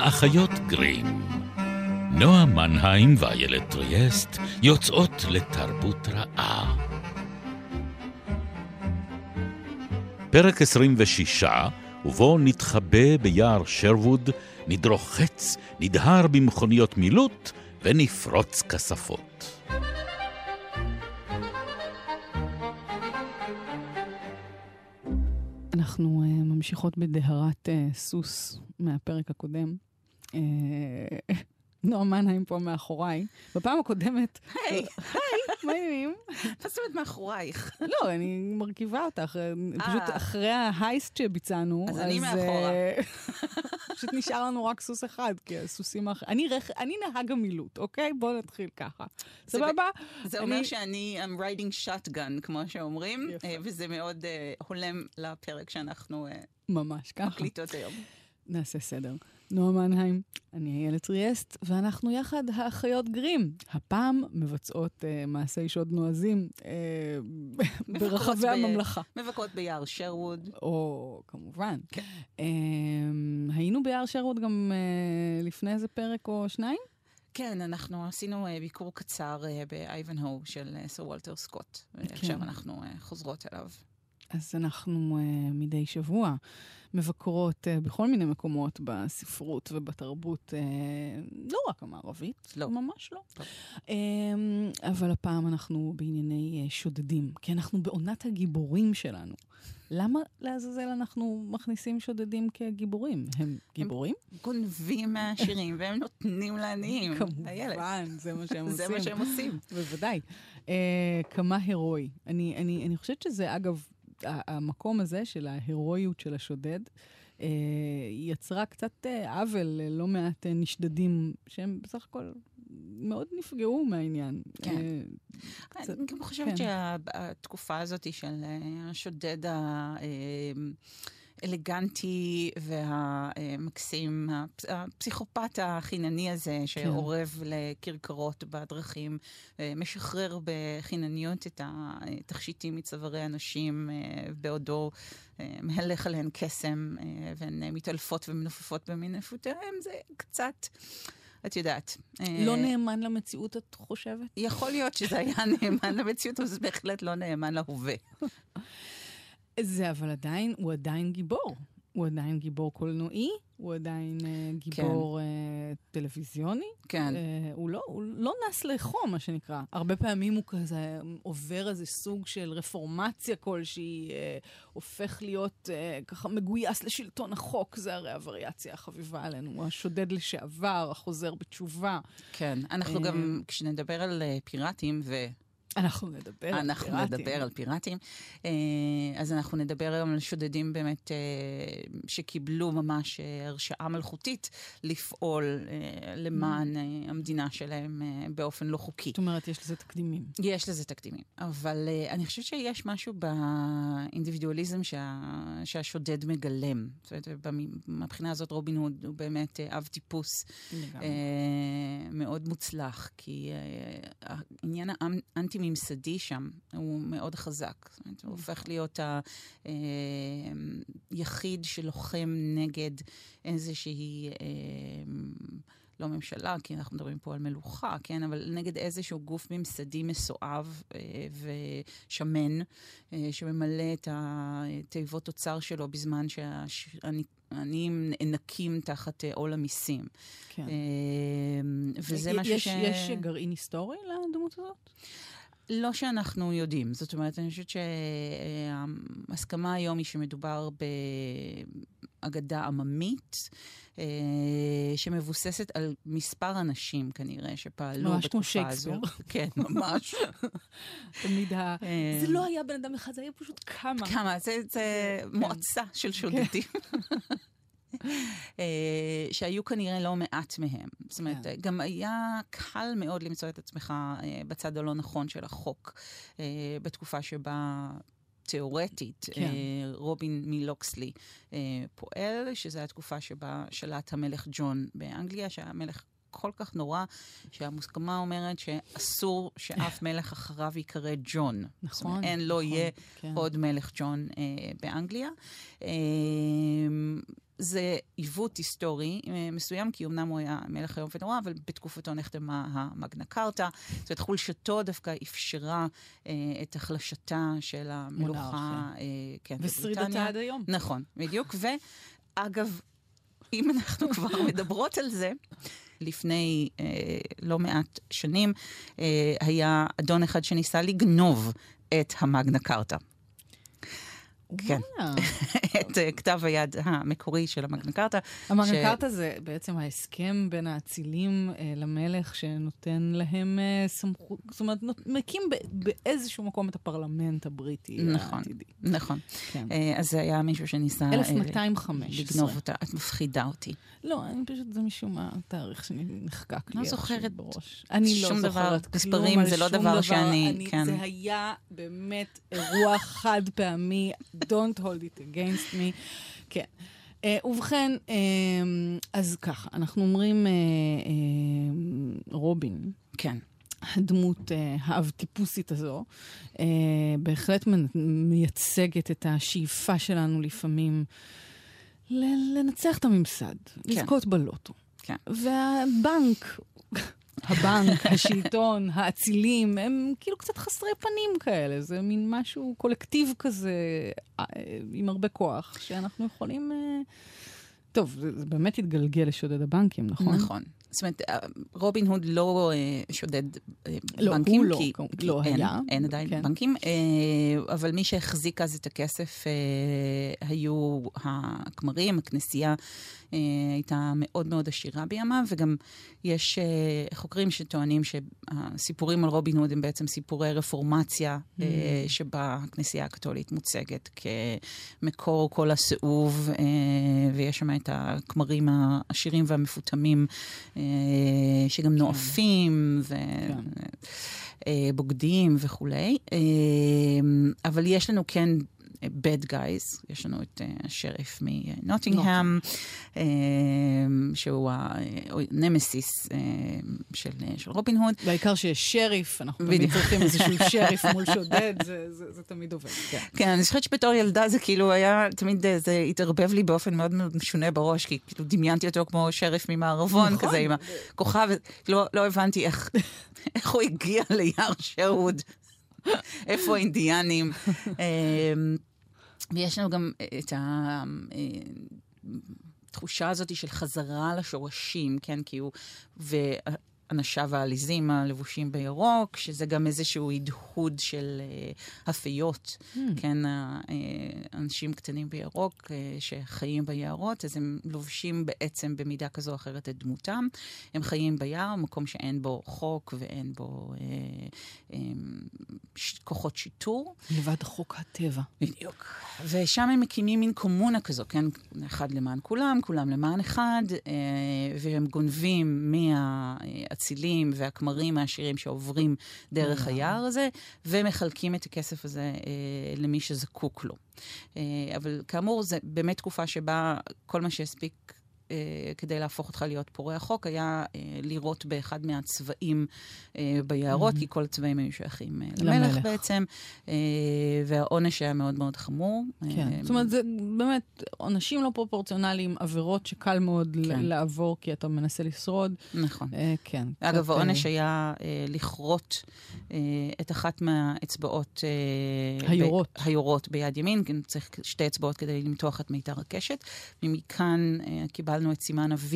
האחיות גרים. נועה מנהיים ואיילת טריאסט יוצאות לתרבות רעה. פרק 26, ובו נתחבא ביער שרווד, נדרוחץ, נדהר במכוניות מילוט ונפרוץ כספות. אנחנו uh, ממשיכות בדהרת uh, סוס מהפרק הקודם. Uh, נועה מנהיים פה מאחוריי. בפעם הקודמת... היי, היי, מה העניינים? מה זאת אומרת מאחורייך? לא, אני מרכיבה אותך. פשוט אחרי ההייסט שביצענו, אז אני מאחורה. פשוט נשאר לנו רק סוס אחד, כי הסוסים האחרים... אני נהג המילוט, אוקיי? בואו נתחיל ככה. סבבה? זה אומר שאני I'm riding shotgun, כמו שאומרים, וזה מאוד הולם לפרק שאנחנו... ממש ככה. מקליטות היום. נעשה סדר. נועה מנהיים, אני איילת טריאסט, ואנחנו יחד האחיות גרים. הפעם מבצעות uh, מעשי שוד נועזים uh, ברחבי ב- הממלכה. מבקרות ביער שרווד. או, כמובן. כן. Uh, היינו ביער שרווד גם uh, לפני איזה פרק או שניים? כן, אנחנו עשינו uh, ביקור קצר uh, באייבנהו של uh, סר וולטר סקוט. כן. עכשיו אנחנו uh, חוזרות אליו. אז אנחנו מדי שבוע מבקרות uh, בכל מיני מקומות בספרות ובתרבות, uh, לא רק המערבית, לא. ממש לא. Um, אבל הפעם אנחנו בענייני uh, שודדים, כי אנחנו בעונת הגיבורים שלנו. למה לעזאזל אנחנו מכניסים שודדים כגיבורים? הם גיבורים? הם גונבים מהעשירים והם נותנים לעניים. כמובן, זה מה שהם עושים. זה מה שהם עושים. בוודאי. כמה הירואי. אני, אני, אני חושבת שזה, אגב, המקום הזה של ההירואיות של השודד, אה, יצרה קצת אה, עוול ללא מעט אה, נשדדים, שהם בסך הכל מאוד נפגעו מהעניין. כן. אני גם חושבת שהתקופה הזאת של השודד ה... האלגנטי והמקסים, הפסיכופת החינני הזה, שעורב לכרכרות בדרכים, משחרר בחינניות את התכשיטים מצווארי הנשים בעודו מהלך עליהן קסם, והן מתעלפות ומנופפות במנפותיהם, זה קצת... את יודעת. לא נאמן למציאות, את חושבת? יכול להיות שזה היה נאמן למציאות, אבל זה בהחלט לא נאמן להווה. זה אבל עדיין, הוא עדיין גיבור. הוא עדיין גיבור קולנועי, הוא עדיין uh, גיבור כן. uh, טלוויזיוני. כן. Uh, הוא, לא, הוא לא נס לחום, מה שנקרא. הרבה פעמים הוא כזה עובר איזה סוג של רפורמציה כלשהי, uh, הופך להיות uh, ככה מגויס לשלטון החוק, זה הרי הווריאציה החביבה עלינו. השודד לשעבר, החוזר בתשובה. כן, אנחנו uh, גם, כשנדבר על uh, פיראטים, ו... אנחנו נדבר על אנחנו פיראטים. נדבר על פיראטים. אז אנחנו נדבר גם על שודדים באמת שקיבלו ממש הרשאה מלכותית לפעול למען המדינה שלהם באופן לא חוקי. זאת אומרת, יש לזה תקדימים. יש לזה תקדימים. אבל אני חושבת שיש משהו באינדיבידואליזם שה, שהשודד מגלם. זאת אומרת, מהבחינה הזאת רובין הוד הוא באמת אב טיפוס מאוד מוצלח, כי העניין האנטי... ממסדי שם, הוא מאוד חזק. זאת אומרת, הוא הופך להיות היחיד שלוחם נגד איזושהי... לא ממשלה, כי אנחנו מדברים פה על מלוכה, כן? אבל נגד איזשהו גוף ממסדי מסואב אה, ושמן, אה, שממלא את התיבות אוצר שלו בזמן שהעניים נאנקים תחת עול המיסים. כן. אה, וזה משהו יש, ש... יש גרעין היסטורי לדמות הזאת? לא שאנחנו יודעים. זאת אומרת, אני חושבת שההסכמה היום היא שמדובר באגדה עממית, שמבוססת על מספר אנשים כנראה שפעלו בתקופה הזו. ממש כמו שייקספיר. כן, ממש. תמיד ה... זה לא היה בן אדם אחד, זה היה פשוט כמה. כמה, זה, זה מועצה של שודדים. שהיו כנראה לא מעט מהם. זאת אומרת, כן. גם היה קל מאוד למצוא את עצמך בצד הלא נכון של החוק, בתקופה שבה... תיאורטית, כן. רובין מלוקסלי פועל, שזו התקופה שבה שלט המלך ג'ון באנגליה, שהמלך כל כך נורא, שהמוסכמה אומרת שאסור שאף מלך אחריו ייקרא ג'ון. נכון. זאת אומרת, אין, לא נכון, יהיה כן. עוד מלך ג'ון אה, באנגליה. אה, זה עיוות היסטורי אה, מסוים, כי אמנם הוא היה מלך היום ונורא, אבל בתקופתו נחתמה המגנה קרתא. זאת אומרת, חולשתו דווקא אפשרה אה, את החלשתה של המלוכה. אה, כן, ושרידתה עד היום. נכון, בדיוק. ואגב, אם אנחנו כבר מדברות על זה, לפני אה, לא מעט שנים אה, היה אדון אחד שניסה לגנוב את המגנה קרתא. כן. את uh, כתב היד המקורי של המגנה קרתא. המגנה. קרתא זה בעצם ההסכם בין האצילים uh, למלך שנותן להם uh, סמכות, זאת אומרת, מקים באיזשהו מקום את הפרלמנט הבריטי נכון, העתידי. נכון. Uh, אז זה היה מישהו שניסה... 1215. לגנוב אותה. את מפחידה אותי. לא, אני פשוט, זה משום מה התאריך שנחקק לי. לא זוכרת בראש. אני לא זוכרת כלום מספרים זה לא דבר שאני... כן. זה היה באמת אירוע חד פעמי. Don't hold it against me. כן. Uh, ובכן, uh, אז ככה, אנחנו אומרים uh, uh, רובין. כן. הדמות uh, האב-טיפוסית הזו, uh, בהחלט מייצגת את השאיפה שלנו לפעמים לנצח את הממסד, כן. לזכות בלוטו. כן. והבנק הבנק, השלטון, האצילים, הם כאילו קצת חסרי פנים כאלה. זה מין משהו, קולקטיב כזה, אה, עם הרבה כוח, שאנחנו יכולים... אה, טוב, זה, זה באמת התגלגל לשודד הבנקים, נכון? נכון. זאת אומרת, אה, רובין הוד לא שודד לא, בנקים, לא, כי, כי לא אין, היה. אין עדיין כן. בנקים, אבל מי שהחזיק אז את הכסף היו הכמרים, הכנסייה. אה, הייתה מאוד מאוד עשירה בימיו, וגם יש אה, חוקרים שטוענים שהסיפורים על רובין הוד הם בעצם סיפורי רפורמציה, mm. אה, שבה הכנסייה הקתולית מוצגת כמקור כל הסיאוב, ויש שם את הכמרים העשירים והמפותמים, שגם כן. נואפים. ו... כן. בוגדים וכולי. אבל יש לנו כן bad guys, יש לנו את uh, השריף מנוטינגהם, uh, שהוא הנמסיס uh, של, של רובין הוד. והעיקר שיש שריף, אנחנו תמיד צריכים איזשהו שריף מול שודד, זה, זה, זה תמיד עובד. כן. כן, אני זוכרת שבתור ילדה זה כאילו היה, תמיד זה התערבב לי באופן מאוד משונה בראש, כי כאילו דמיינתי אותו כמו שריף ממערבון, נכון. כזה עם הכוכב, לא, לא הבנתי איך, איך הוא הגיע ליער שרוד. איפה האינדיאנים? ויש לנו גם את התחושה אה, הזאת של חזרה לשורשים, כן? כי הוא... אנשיו העליזים הלבושים בירוק, שזה גם איזשהו הדהוד של uh, הפיות, mm. כן, uh, אנשים קטנים בירוק uh, שחיים ביערות, אז הם לובשים בעצם במידה כזו או אחרת את דמותם. הם חיים ביער, מקום שאין בו חוק ואין בו uh, um, ש- כוחות שיטור. לבד חוק הטבע. בדיוק. ושם הם מקימים מין קומונה כזו, כן, אחד למען כולם, כולם למען אחד, uh, והם גונבים מה... האצילים והכמרים העשירים שעוברים דרך היער הזה, ומחלקים את הכסף הזה אה, למי שזקוק לו. אה, אבל כאמור, זו באמת תקופה שבה כל מה שהספיק אה, כדי להפוך אותך להיות פורע חוק, היה אה, לירות באחד מהצבעים אה, ביערות, mm-hmm. כי כל הצבעים היו שייכים אה, למלך, למלך בעצם, אה, והעונש היה מאוד מאוד חמור. כן, אה, זאת אומרת, זה באמת עונשים לא פרופורציונליים, עבירות שקל מאוד כן. לעבור כי אתה מנסה לשרוד. נכון. אה, כן. אגב, העונש אה... היה אה, לכרות אה, את אחת מהאצבעות... אה, היורות. ב- היורות ביד ימין, כן, צריך שתי אצבעות כדי למתוח את מיתר הקשת, ומכאן אה, קיבלנו... קיבלנו את סימן ה-V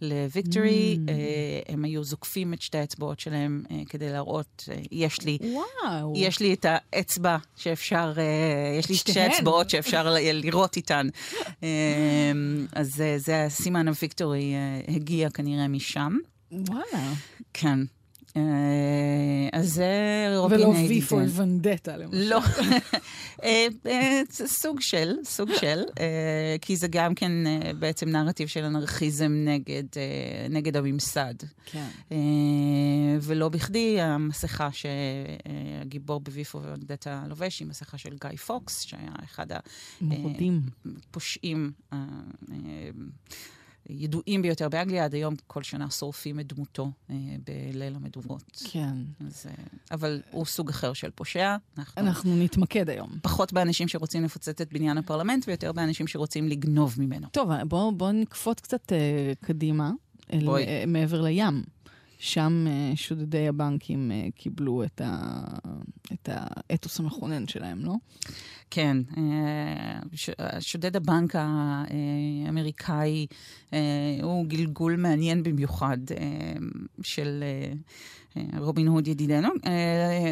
לוויקטורי. Mm. Uh, הם היו זוקפים את שתי האצבעות שלהם uh, כדי להראות, uh, יש לי, וואו. יש לי את האצבע שאפשר, יש לי שתי אצבעות שאפשר לראות איתן. אז uh, זה הסימן הוויקטורי הגיע כנראה משם. וואלה. כן. אה, אז זה רובין ולא V for Vendetta, למשל. לא. אה, אה, סוג של, סוג של, כי זה גם כן בעצם נרטיב של אנרכיזם נגד, נגד הממסד. כן. ולא בכדי המסכה שהגיבור ב V for Vendetta לובש היא מסכה של גיא פוקס, שהיה אחד הפושעים. הידועים ביותר באנגליה, עד היום כל שנה שורפים את דמותו אה, בליל המדורות. כן. אז, אה, אבל הוא סוג אחר של פושע. אנחנו, אנחנו נתמקד היום. פחות באנשים שרוצים לפוצץ את בניין הפרלמנט, ויותר באנשים שרוצים לגנוב ממנו. טוב, בואו בוא נקפוץ קצת אה, קדימה, אל, אה, מעבר לים. שם אה, שודדי הבנקים אה, קיבלו את, ה, את האתוס המכונן שלהם, לא? כן, אה, שודד הבנק האמריקאי הוא גלגול מעניין במיוחד של רובין הוד ידידנו,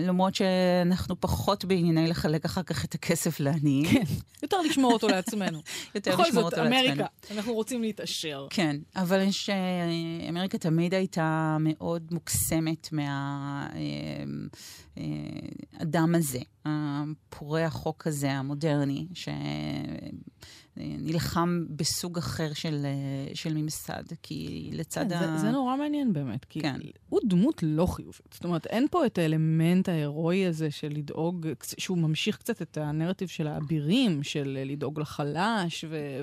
למרות שאנחנו פחות בענייני לחלק אחר כך את הכסף לעניים. כן, יותר לשמור אותו לעצמנו. יותר לשמור אותו לעצמנו. בכל זאת, אמריקה, אנחנו רוצים להתעשר. כן, אבל יש, אמריקה תמיד הייתה מאוד מוקסמת מהאדם הזה, הפורע החוק הזה, המודרני, ש... נלחם בסוג אחר של, של ממסד, כי לצד כן, ה... זה, זה נורא מעניין באמת, כי כן. הוא דמות לא חיובית. זאת אומרת, אין פה את האלמנט ההירואי הזה של לדאוג, שהוא ממשיך קצת את הנרטיב של האבירים, של לדאוג לחלש, ו,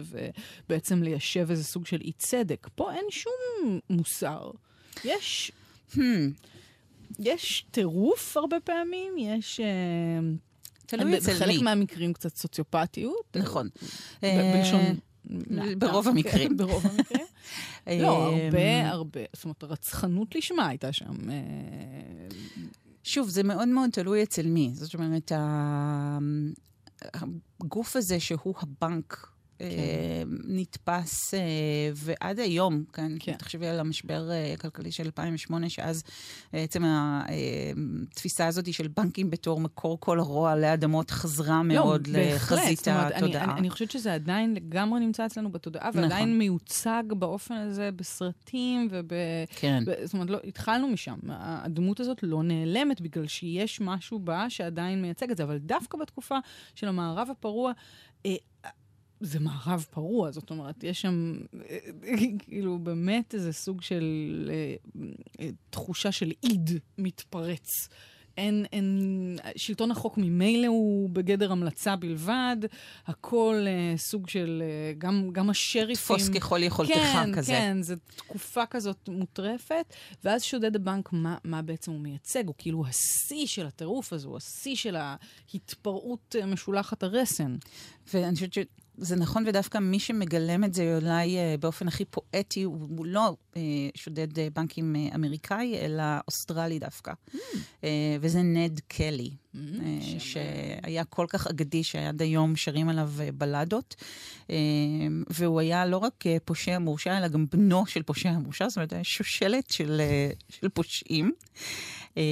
ובעצם ליישב איזה סוג של אי צדק. פה אין שום מוסר. יש... Hmm. יש טירוף הרבה פעמים, יש... Uh, תלוי אצל מי. בחלק מהמקרים קצת סוציופטיות. נכון. בלשון... אה, ברוב המקרים. ברוב המקרים. לא, הרבה, הרבה, זאת אומרת, רצחנות לשמה הייתה שם. אה, שוב, זה מאוד מאוד תלוי אצל מי. זאת אומרת, הגוף הזה שהוא הבנק כן. אה, נתפס, אה, ועד היום, כן, כן. תחשבי על המשבר אה, הכלכלי של 2008, שאז בעצם התפיסה הזאת של בנקים בתור מקור כל הרוע עלי אדמות חזרה לא, מאוד לחזית התודעה. אני, אני, אני חושבת שזה עדיין לגמרי נמצא אצלנו בתודעה, נכון. ועדיין מיוצג באופן הזה בסרטים וב... כן. ב, זאת אומרת, לא, התחלנו משם. הדמות הזאת לא נעלמת בגלל שיש משהו בה שעדיין מייצג את זה, אבל דווקא בתקופה של המערב הפרוע, זה מערב פרוע, זאת אומרת, יש שם כאילו באמת איזה סוג של אה, אה, תחושה של איד מתפרץ. אין, אין, שלטון החוק ממילא הוא בגדר המלצה בלבד, הכל אה, סוג של, אה, גם, גם השריפים... תפוס ככל יכולתך כן, כזה. כן, כן, זו תקופה כזאת מוטרפת, ואז שודד הבנק, מה, מה בעצם הוא מייצג? הוא כאילו השיא של הטירוף הזה, הוא השיא של ההתפרעות אה, משולחת הרסן. ואני חושבת זה נכון, ודווקא מי שמגלם את זה אולי uh, באופן הכי פואטי, הוא, הוא לא uh, שודד uh, בנקים uh, אמריקאי, אלא אוסטרלי דווקא. Mm. Uh, וזה נד קלי, mm, uh, שהיה כל כך אגדי שעד היום שרים עליו uh, בלדות. Uh, והוא היה לא רק uh, פושע מורשע, אלא גם בנו של פושע מורשע, זאת אומרת, שושלת של, uh, של פושעים. אמ,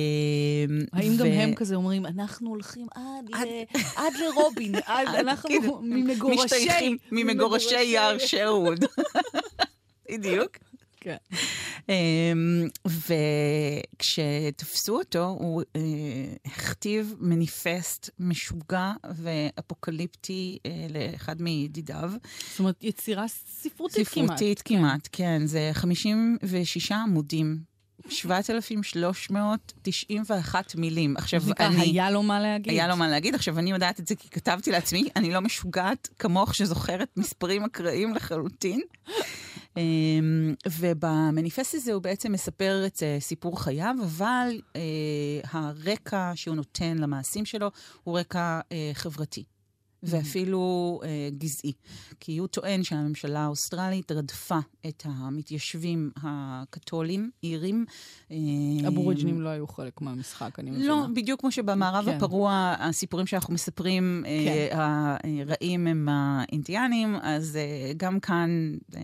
האם גם הם כזה אומרים, אנחנו הולכים עד לרובין, אנחנו כאילו, ממגורשי... ממגורשי יער שרווד. בדיוק. כן. אמ, וכשתפסו אותו, הוא אה, הכתיב מניפסט משוגע ואפוקליפטי אה, לאחד מידידיו. זאת אומרת, יצירה ספרותית כמעט. ספרותית כמעט, כן. זה 56 עמודים 7,391 מילים. עכשיו, אני... היה לו מה להגיד. היה לו מה להגיד. עכשיו, אני יודעת את זה כי כתבתי לעצמי, אני לא משוגעת כמוך שזוכרת מספרים אקראיים לחלוטין. אמ, ובמניפסט הזה הוא בעצם מספר את אה, סיפור חייו, אבל אה, הרקע שהוא נותן למעשים שלו הוא רקע אה, חברתי. ואפילו אה, גזעי. כי הוא טוען שהממשלה האוסטרלית רדפה את המתיישבים הקתולים, אירים. אה, לא היו חלק מהמשחק, אני מבינה. לא, בדיוק כמו שבמערב כן. הפרוע, הסיפורים שאנחנו מספרים, אה, כן. הרעים הם האינדיאנים, אז אה, גם כאן אה,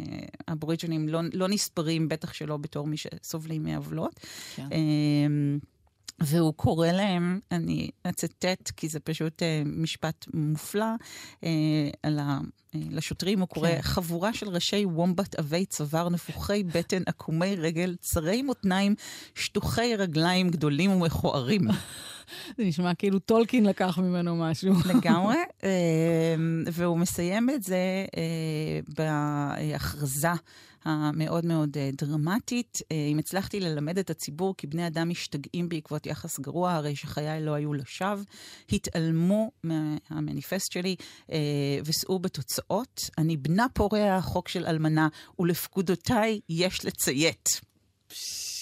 אבוריג'נים לא, לא נספרים, בטח שלא בתור מי שסובלים מעוולות. כן. אה, והוא קורא להם, אני אצטט, כי זה פשוט אה, משפט מופלא, אה, על ה... אה, לשוטרים הוא קורא, כן. חבורה של ראשי וומבט עבי צוואר, נפוחי בטן, עקומי רגל, צרי מותניים, שטוחי רגליים גדולים ומכוערים. זה נשמע כאילו טולקין לקח ממנו משהו. לגמרי, והוא מסיים את זה בהכרזה המאוד מאוד אה, דרמטית. אה, אם הצלחתי ללמד את הציבור כי בני אדם משתגעים בעקבות יחס גרוע, הרי שחיי לא היו לשווא, התעלמו מהמניפסט שלי אה, וסעו בתוצאות. אני בנה פורע החוק של אלמנה, ולפקודותיי יש לציית. אמ,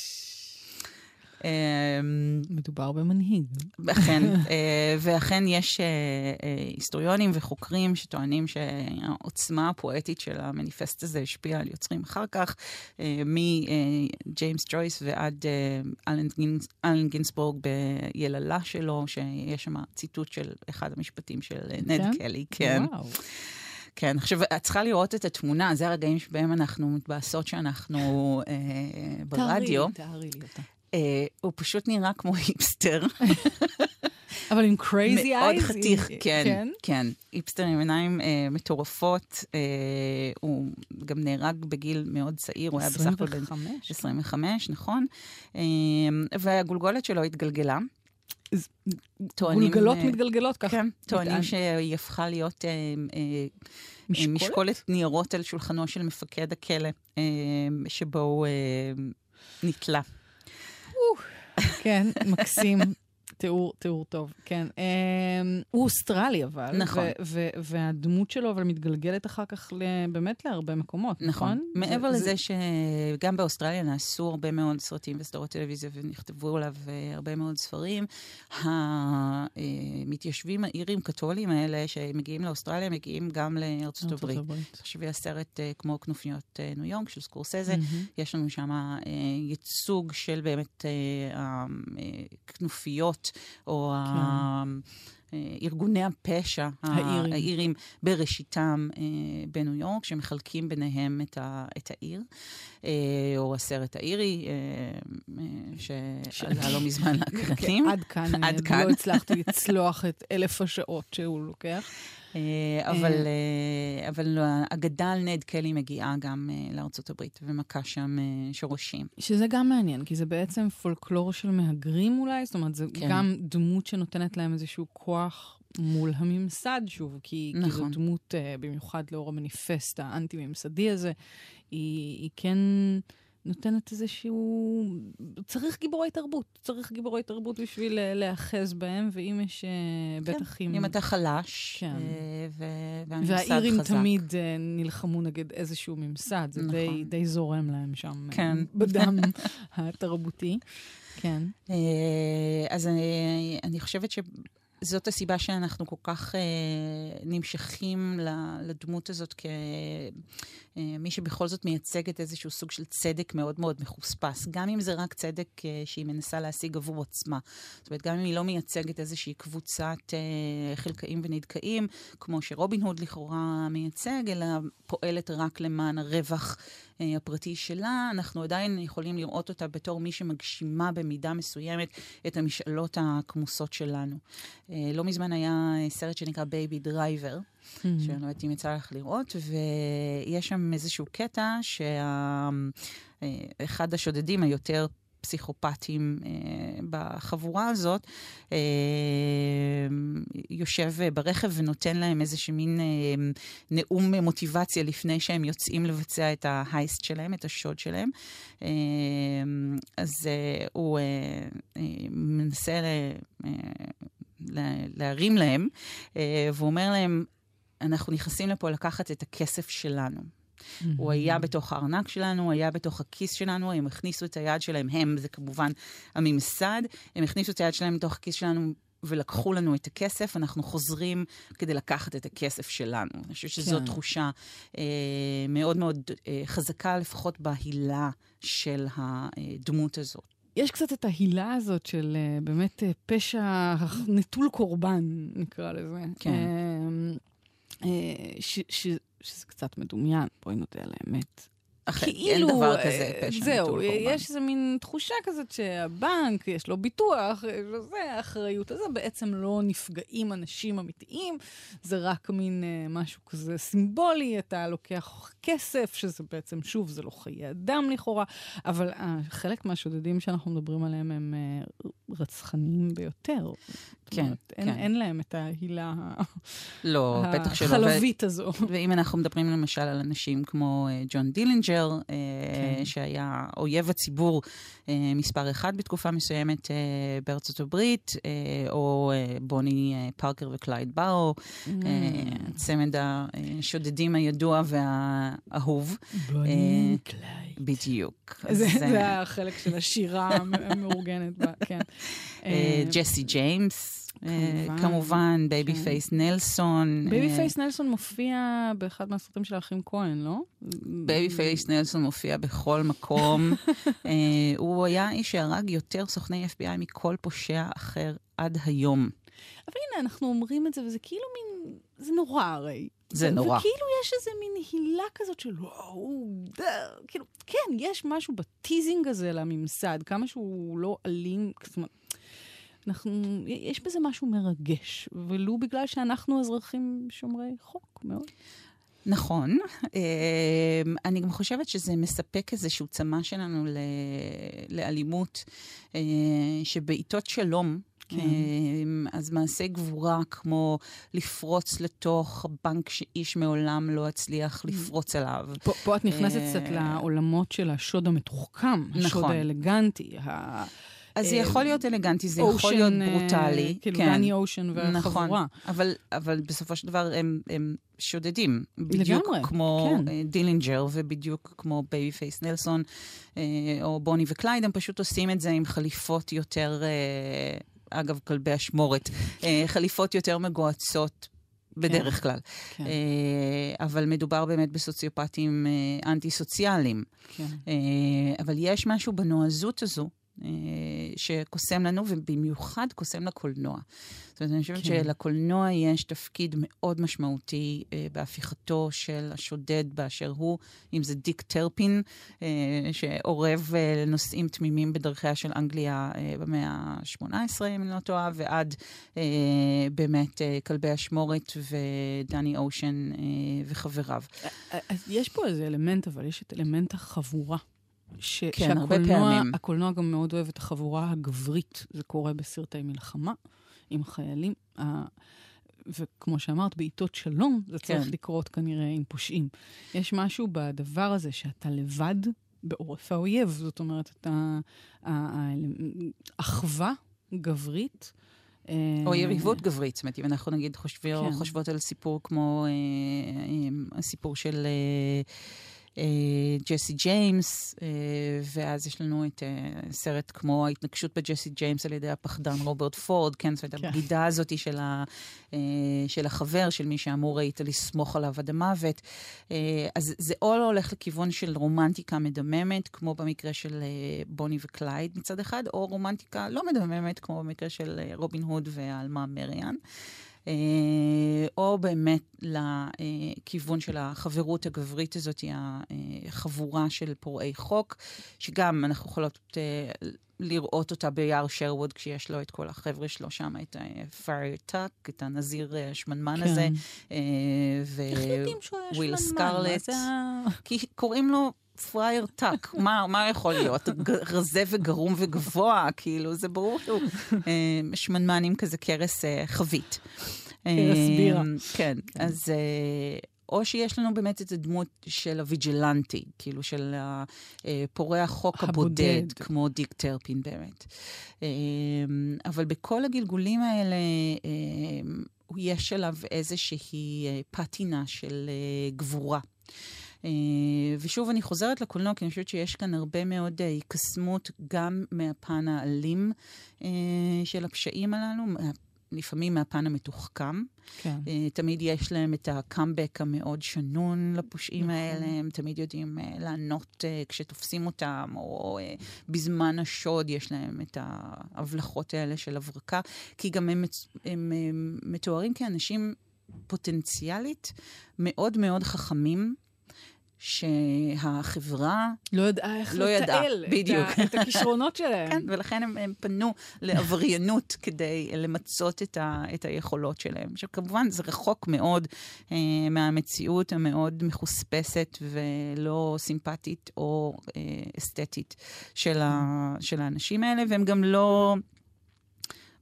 מדובר במנהיג. אכן, אה, ואכן יש אה, אה, היסטוריונים וחוקרים שטוענים שהעוצמה הפואטית של המניפסט הזה השפיעה על יוצרים אחר כך, מג'יימס ג'ויס ועד אלן גינסבורג ביללה שלו, שיש שם ציטוט של אחד המשפטים של נד כן? קלי. כן. וואו. כן, עכשיו, את צריכה לראות את התמונה, זה הרגעים שבהם אנחנו מתבאסות שאנחנו אה, ברדיו. תארי, תארי לי אותה. אה, הוא פשוט נראה כמו היפסטר. אבל עם crazy eyes. מאוד חתיך, כן, כן, כן. היפסטר עם עיניים אה, מטורפות. אה, הוא גם נהרג בגיל מאוד צעיר, הוא היה בסך הכל בן 25, נכון. והגולגולת שלו התגלגלה. טוענים... גולגלות מתגלגלות ככה. כן, טוענים שהיא הפכה להיות... משקולת? ניירות על שולחנו של מפקד הכלא, שבו הוא נתלה. כן, מקסים. תיאור, תיאור טוב, כן. Um, הוא אוסטרלי אבל. נכון. והדמות שלו אבל מתגלגלת אחר כך באמת להרבה מקומות, נכון? נכון. מעבר זה, לזה זה... שגם באוסטרליה נעשו הרבה מאוד סרטים וסדרות טלוויזיה ונכתבו עליו uh, הרבה מאוד ספרים, המתיישבים האירים קתולים האלה שמגיעים לאוסטרליה מגיעים גם לארצות הברית. תחשבי הסרט uh, כמו כנופיות uh, ניו יורק של סקורסזה. יש לנו שם ייצוג של באמת הכנופיות. או כן. ה... ארגוני הפשע האירים, האירים בראשיתם אה, בניו יורק, שמחלקים ביניהם את, ה, את העיר, אה, או הסרט האירי, אה, אה, שעלה לא מזמן לאקרנים. עד כאן, עד כאן. לא הצלחתי לצלוח את אלף השעות שהוא לוקח. אה, אבל, אה. אה, אבל האגדה על נד קלי מגיעה גם לארצות הברית ומכה שם שורשים. שזה גם מעניין, כי זה בעצם פולקלור של מהגרים אולי, זאת אומרת, זה כן. גם דמות שנותנת להם איזשהו כוח מול הממסד, שוב, כי, נכון. כי זו דמות, במיוחד לאור המניפסט האנטי-ממסדי הזה, היא, היא כן... נותנת איזשהו... צריך גיבורי תרבות. צריך גיבורי תרבות בשביל אה, להיאחז בהם, ואם יש אה, כן, בטח אם... אם אתה חלש, כן. אה, ו... והממסד חזק. והאירים תמיד נלחמו נגד איזשהו ממסד, זה נכון. די, די זורם להם שם, כן. בדם התרבותי. כן. אז אני, אני חושבת ש... זאת הסיבה שאנחנו כל כך אה, נמשכים לדמות הזאת כמי אה, שבכל זאת מייצגת איזשהו סוג של צדק מאוד מאוד מחוספס, גם אם זה רק צדק אה, שהיא מנסה להשיג עבור עצמה. זאת אומרת, גם אם היא לא מייצגת איזושהי קבוצת אה, חלקאים ונדכאים, כמו שרובין הוד לכאורה מייצג, אלא פועלת רק למען הרווח הפרטי שלה, אנחנו עדיין יכולים לראות אותה בתור מי שמגשימה במידה מסוימת את המשאלות הכמוסות שלנו. אה, לא מזמן היה סרט שנקרא Baby Driver. Mm-hmm. שאני לא יודעת אם יצא לך לראות, ויש שם איזשהו קטע שאחד אה, השודדים היותר פסיכופטים אה, בחבורה הזאת, אה, יושב ברכב ונותן להם איזשהו מין אה, נאום מוטיבציה לפני שהם יוצאים לבצע את ה heist שלהם, את השוד שלהם. אה, אז אה, הוא אה, אה, מנסה אה, להרים להם, אה, והוא אומר להם, אנחנו נכנסים לפה לקחת את הכסף שלנו. Mm-hmm. הוא היה בתוך הארנק שלנו, היה בתוך הכיס שלנו, הם הכניסו את היד שלהם, הם, זה כמובן הממסד, הם הכניסו את היד שלהם לתוך הכיס שלנו ולקחו לנו את הכסף, אנחנו חוזרים כדי לקחת את הכסף שלנו. אני חושבת שזו כן. תחושה אה, מאוד מאוד אה, חזקה, לפחות בהילה של הדמות הזאת. יש קצת את ההילה הזאת של אה, באמת אה, פשע נטול קורבן, נקרא לזה. כן. אה, ש, ש, שזה קצת מדומיין, בואי נודה על האמת. אכן, כאילו, אין דבר כזה אה, פשע זהו, נטול קורבן. יש איזה מין תחושה כזאת שהבנק, יש לו ביטוח, יש לו זה, האחריות הזה, בעצם לא נפגעים אנשים אמיתיים, זה רק מין אה, משהו כזה סימבולי, אתה לוקח כסף, שזה בעצם, שוב, זה לא חיי אדם לכאורה, אבל אה, חלק מהשודדים שאנחנו מדברים עליהם הם אה, רצחניים ביותר. כן, אומרת, אין, כן. אין להם את ההילה לא, החלבית הזו. ואם אנחנו מדברים למשל על אנשים כמו אה, ג'ון דילינג'ר, אה, כן. שהיה אויב הציבור אה, מספר אחד בתקופה מסוימת אה, בארצות הברית, או בוני פארקר וקלייד בארו, Mm. צמד השודדים הידוע והאהוב. בוני קלייד. בדיוק. זה, אז, אה, זה החלק של הפשיעה המ- המאורגנת, כן. ג'סי ג'יימס, כמובן. כמובן, בייבי כן. פייס נלסון. בייבי אה, פייס נלסון מופיע באחד מהסרטים של האחים כהן, לא? בייבי פייס נלסון מופיע בכל מקום. אה, הוא היה האיש שהרג יותר סוכני FBI מכל פושע אחר עד היום. אבל הנה, אנחנו אומרים את זה, וזה כאילו מין... זה נורא הרי. זה נורא. וכאילו יש איזה מין הילה כזאת של וואו, דה, כאילו, כן, יש משהו בטיזינג הזה לממסד, כמה שהוא לא אלים, זאת אומרת, אנחנו, יש בזה משהו מרגש, ולו בגלל שאנחנו אזרחים שומרי חוק מאוד. נכון. אה, אני גם חושבת שזה מספק איזשהו צמא שלנו ל- לאלימות, אה, שבעיתות שלום, כן. אה, אז מעשי גבורה כמו לפרוץ לתוך בנק שאיש מעולם לא הצליח לפרוץ אליו. פה, פה את נכנסת אה, קצת לעולמות של השוד המתוחכם, השוד נכון. האלגנטי, ה... אז זה אה, יכול להיות אלגנטי, זה יכול להיות אה, ברוטלי. כאילו כן. דני אושן והחבורה. נכון, אבל, אבל בסופו של דבר הם, הם שודדים. בדיוק לגמרי, כמו כן. אה, דילינג'ר ובדיוק כמו בייבי פייס נלסון או בוני וקלייד, הם פשוט עושים את זה עם חליפות יותר, אגב, כלבי אשמורת, אה, חליפות יותר מגוהצות. בדרך כלל. כן, אה, אבל מדובר באמת בסוציופטים אה, אנטי-סוציאליים. כן. אה, אבל יש משהו בנועזות הזו. אה, שקוסם לנו, ובמיוחד קוסם לקולנוע. זאת אומרת, אני חושבת כן. שלקולנוע יש תפקיד מאוד משמעותי אה, בהפיכתו של השודד באשר הוא, אם זה דיק טרפין, אה, שעורב לנושאים תמימים בדרכיה של אנגליה אה, במאה ה-18, אם אני לא טועה, ועד באמת כלבי אשמורת ודני אושן וחבריו. אז יש פה איזה אלמנט, אבל יש את אלמנט החבורה. ש- כן, הרבה שהקולנוע- פעמים. הקולנוע גם מאוד אוהב את החבורה הגברית. זה קורה בסרטי מלחמה עם חיילים. ה- וכמו שאמרת, בעיתות שלום זה צריך כן. לקרות כנראה עם פושעים. יש משהו בדבר הזה שאתה לבד בעורף האויב. זאת אומרת, אתה... אחווה גברית. אה, או יריבות גברית, זאת אומרת, אם אנחנו נגיד חושבים, כן. חושבות על סיפור כמו אה, אה, הסיפור של אה, אה, ג'סי ג'יימס, אה, ואז יש לנו את אה, סרט כמו ההתנקשות בג'סי ג'יימס על ידי הפחדן רוברט פורד, כן, זאת אומרת, כן. הבגידה הזאת של, ה, אה, של החבר, של מי שאמור היית לסמוך עליו עד המוות. אה, אז זה או לא הולך לכיוון של רומנטיקה מדממת, כמו במקרה של אה, בוני וקלייד מצד אחד, או רומנטיקה לא מדממת, כמו במקרה של אה, רובין הוד והעלמה מריאן. אה, או באמת לכיוון של החברות הגברית הזאת, החבורה של פורעי חוק, שגם אנחנו יכולות אה, לראות אותה ביער שרווד, כשיש לו את כל החבר'ה שלו שם, את פרייר טאק, את הנזיר אה, השמנמן כן. הזה. אה, ו- איך יודעים שהוא היה שמנמן? כי קוראים לו פרייר טאק, מה, מה יכול להיות? רזה וגרום וגבוה, כאילו, זה ברור שהוא אה, שמנמן עם כזה כרס אה, חבית. כרס אה, בירה. כן, אז... אה, או שיש לנו באמת את הדמות של הוויג'לנטי, כאילו של פורע החוק הבודד. הבודד, כמו דיק טרפין באמת. אבל בכל הגלגולים האלה, יש עליו איזושהי פטינה של גבורה. אה, ושוב, אני חוזרת לקולנוע, כי אני חושבת שיש כאן הרבה מאוד אה, היקסמות גם מהפן האלים אה, של הפשעים הללו, לפעמים מהפן המתוחכם. כן. אה, תמיד יש להם את הקאמבק המאוד שנון לפושעים נכון. האלה, הם תמיד יודעים אה, לענות אה, כשתופסים אותם, או אה, בזמן השוד יש להם את ההבלחות האלה של הברקה, כי גם הם, מצ- הם, הם מתוארים כאנשים פוטנציאלית מאוד מאוד חכמים. שהחברה לא ידעה איך לא ידעה, לתעל בדיוק. את, ה- את הכישרונות שלהם. כן, ולכן הם, הם פנו לעבריינות כדי למצות את, ה, את היכולות שלהם. עכשיו, כמובן, זה רחוק מאוד אה, מהמציאות המאוד מחוספסת ולא סימפטית או אה, אסתטית של, ה, של האנשים האלה, והם גם לא...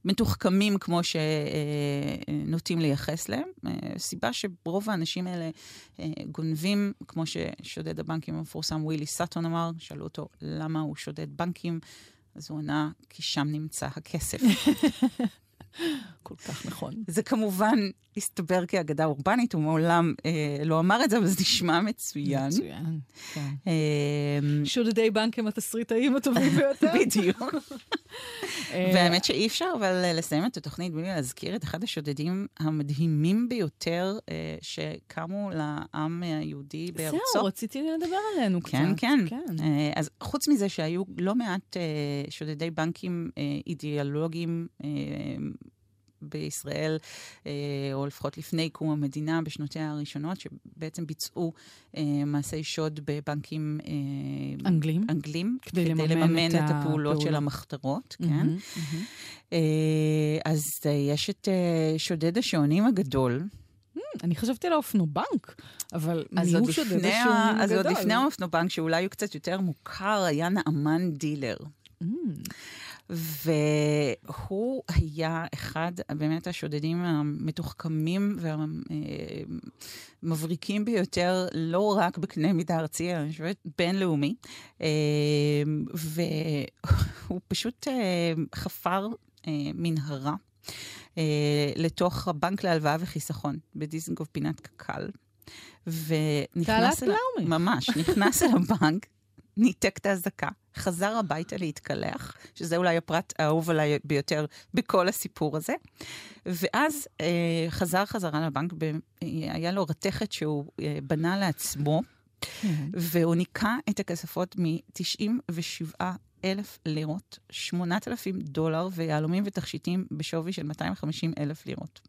מתוחכמים כמו שנוטים לייחס להם. אה, סיבה שרוב האנשים האלה אה, גונבים, כמו ששודד הבנקים המפורסם ווילי סאטון אמר, שאלו אותו למה הוא שודד בנקים, אז הוא ענה, כי שם נמצא הכסף. כל כך נכון. זה כמובן הסתבר כאגדה אורבנית, הוא מעולם אה, לא אמר את זה, אבל זה נשמע מצוין. מצוין, כן. אה, שודדי בנק הם התסריטאים הטובים ביותר. בדיוק. אה, והאמת שאי אפשר אבל אה, לסיים את התוכנית בלי להזכיר את אחד השודדים המדהימים ביותר אה, שקמו לעם היהודי בארצו. זהו, רציתי לדבר עלינו קצת. כן, כן. כן. אה, אז חוץ מזה שהיו לא מעט שודדי בנקים אידיאולוגיים בישראל, אה, או לפחות לפני קום המדינה, בשנותיה הראשונות, שבעצם ביצעו אה, מעשי שוד בבנקים אה, אנגלים? אנגלים, כדי כדי לממן לממן את את הפעולות של הפעולות. המחתרות, כן. מהמם, מהמם. אה, אז יש את שודד השעונים הגדול. אני חשבתי על האופנובנק, אבל מי הוא שודד השעונים אז עוד הגדול? לפני האופנובנק, שאולי הוא קצת יותר מוכר, היה נעמן דילר. והוא היה אחד באמת השודדים המתוחכמים והמבריקים ביותר, לא רק בקנה מידה ארצי, אלא אני חושבת בינלאומי. והוא פשוט אה, חפר אה, מנהרה. אה, לתוך הבנק להלוואה וחיסכון בדיזנגוף פינת קק"ל. ונכנס... תעלת פלאומי. ממש, נכנס אל הבנק, ניתק את האזעקה, חזר הביתה להתקלח, שזה אולי הפרט האהוב עליי ביותר בכל הסיפור הזה, ואז אה, חזר חזרה לבנק, ב, אה, היה לו רתכת שהוא אה, בנה לעצמו, כן. והוא ניקה את הכספות מ-97 אלף לירות, 8,000 דולר ויהלומים ותכשיטים בשווי של 250 אלף לירות.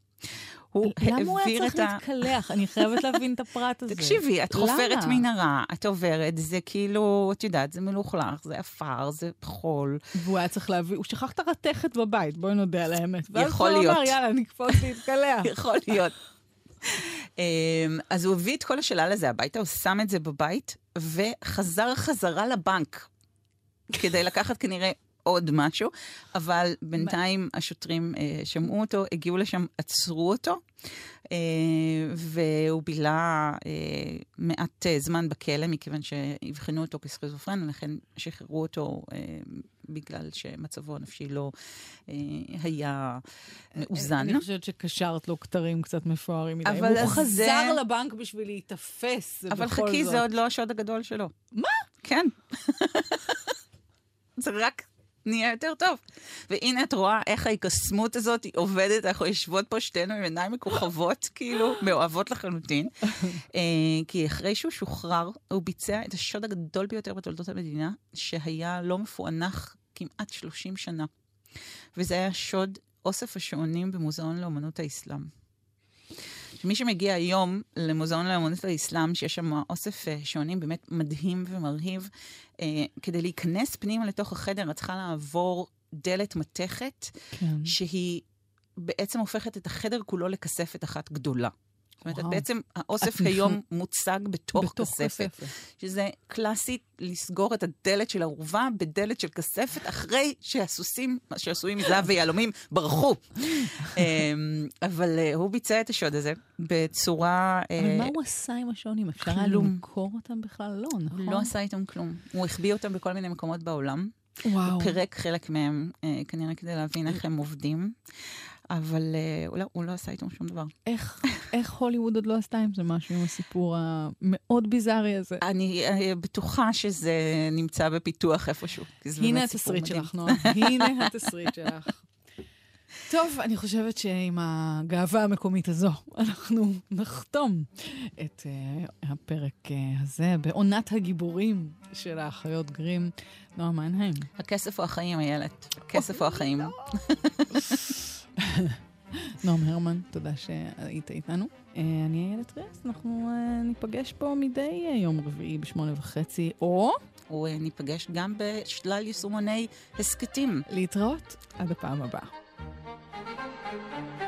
הוא למה הוא היה העביר צריך את ה... להתקלח? אני חייבת להבין את הפרט הזה. תקשיבי, את חופרת? מנהרה, את עוברת, זה כאילו, את יודעת, זה מלוכלך, זה עפר, זה חול. והוא היה צריך להביא, הוא שכח את הרתכת בבית, בואי נודה על האמת. יכול ואז הוא אמר, להיות. יאללה, נקפוץ להתקלח. יכול להיות. אמ, אז הוא הביא את כל השלל הזה הביתה, הוא שם את זה בבית, וחזר חזרה לבנק, כדי לקחת כנראה עוד משהו, אבל בינתיים השוטרים אה, שמעו אותו, הגיעו לשם, עצרו אותו, אה, והוא בילה אה, מעט אה, זמן בכלא, מכיוון שאבחנו אותו כסכיזופרן, ולכן שחררו אותו אה, בגלל שמצבו הנפשי לא אה, היה מאוזן. אני חושבת שקשרת לו כתרים קצת מפוארים מדי. אבל הוא חזר זה- לבנק בשביל להיתפס, זה אבל בכל חכי, זאת. זה עוד לא השוד הגדול שלו. מה? כן. זה רק נהיה יותר טוב. והנה את רואה איך ההקסמות הזאת עובדת, אנחנו יושבות פה שתינו עם עיניים מכוכבות, כאילו, מאוהבות לחלוטין. אה, כי אחרי שהוא שוחרר, הוא ביצע את השוד הגדול ביותר בתולדות המדינה, שהיה לא מפוענח כמעט 30 שנה. וזה היה שוד אוסף השעונים במוזיאון לאומנות האסלאם. מי שמגיע היום למוזיאון לאמנות האסלאם, שיש שם אוסף אה, שעונים באמת מדהים ומרהיב, אה, כדי להיכנס פנימה לתוך החדר, את צריכה לעבור דלת מתכת, כן. שהיא בעצם הופכת את החדר כולו לכספת אחת גדולה. זאת אומרת. בעצם, האוסף את היום מוצג בתוך, בתוך כספת. כספת. שזה קלאסי לסגור את הדלת של האורווה בדלת של כספת, אחרי שהסוסים שעשויים מזהב ויהלומים ברחו. אמ, אבל אה, הוא ביצע את השוד הזה בצורה... אבל אה, מה הוא עשה עם השעונים? אפשר היה. למכור אותם בכלל? לא, הוא נכון? לא עשה איתם כלום. הוא החביא אותם בכל מיני מקומות בעולם. וואו. פירק חלק מהם, אה, כנראה כדי להבין איך הם עובדים. אבל אה, הוא לא- הוא לא עשה איתם שום דבר. איך, איך הוליווד עוד לא עשתה עם זה משהו, עם הסיפור המאוד ביזארי הזה? אני אה, בטוחה שזה נמצא בפיתוח איפשהו. הנה התסריט. שלך, נועה. הנה התסריט שלך. טוב, אני חושבת שעם הגאווה המקומית הזו, אנחנו נחתום את uh, הפרק uh, הזה בעונת הגיבורים של האחיות גרים. נועה מיינהיים. הכסף או החיים, איילת. הכסף או החיים. נועם הרמן, תודה שהיית איתנו. אני איילת ריאס, אנחנו ניפגש פה מדי יום רביעי בשמונה וחצי, או... או ניפגש גם בשלל יישומוני הסכתים. להתראות עד הפעם הבאה. thank you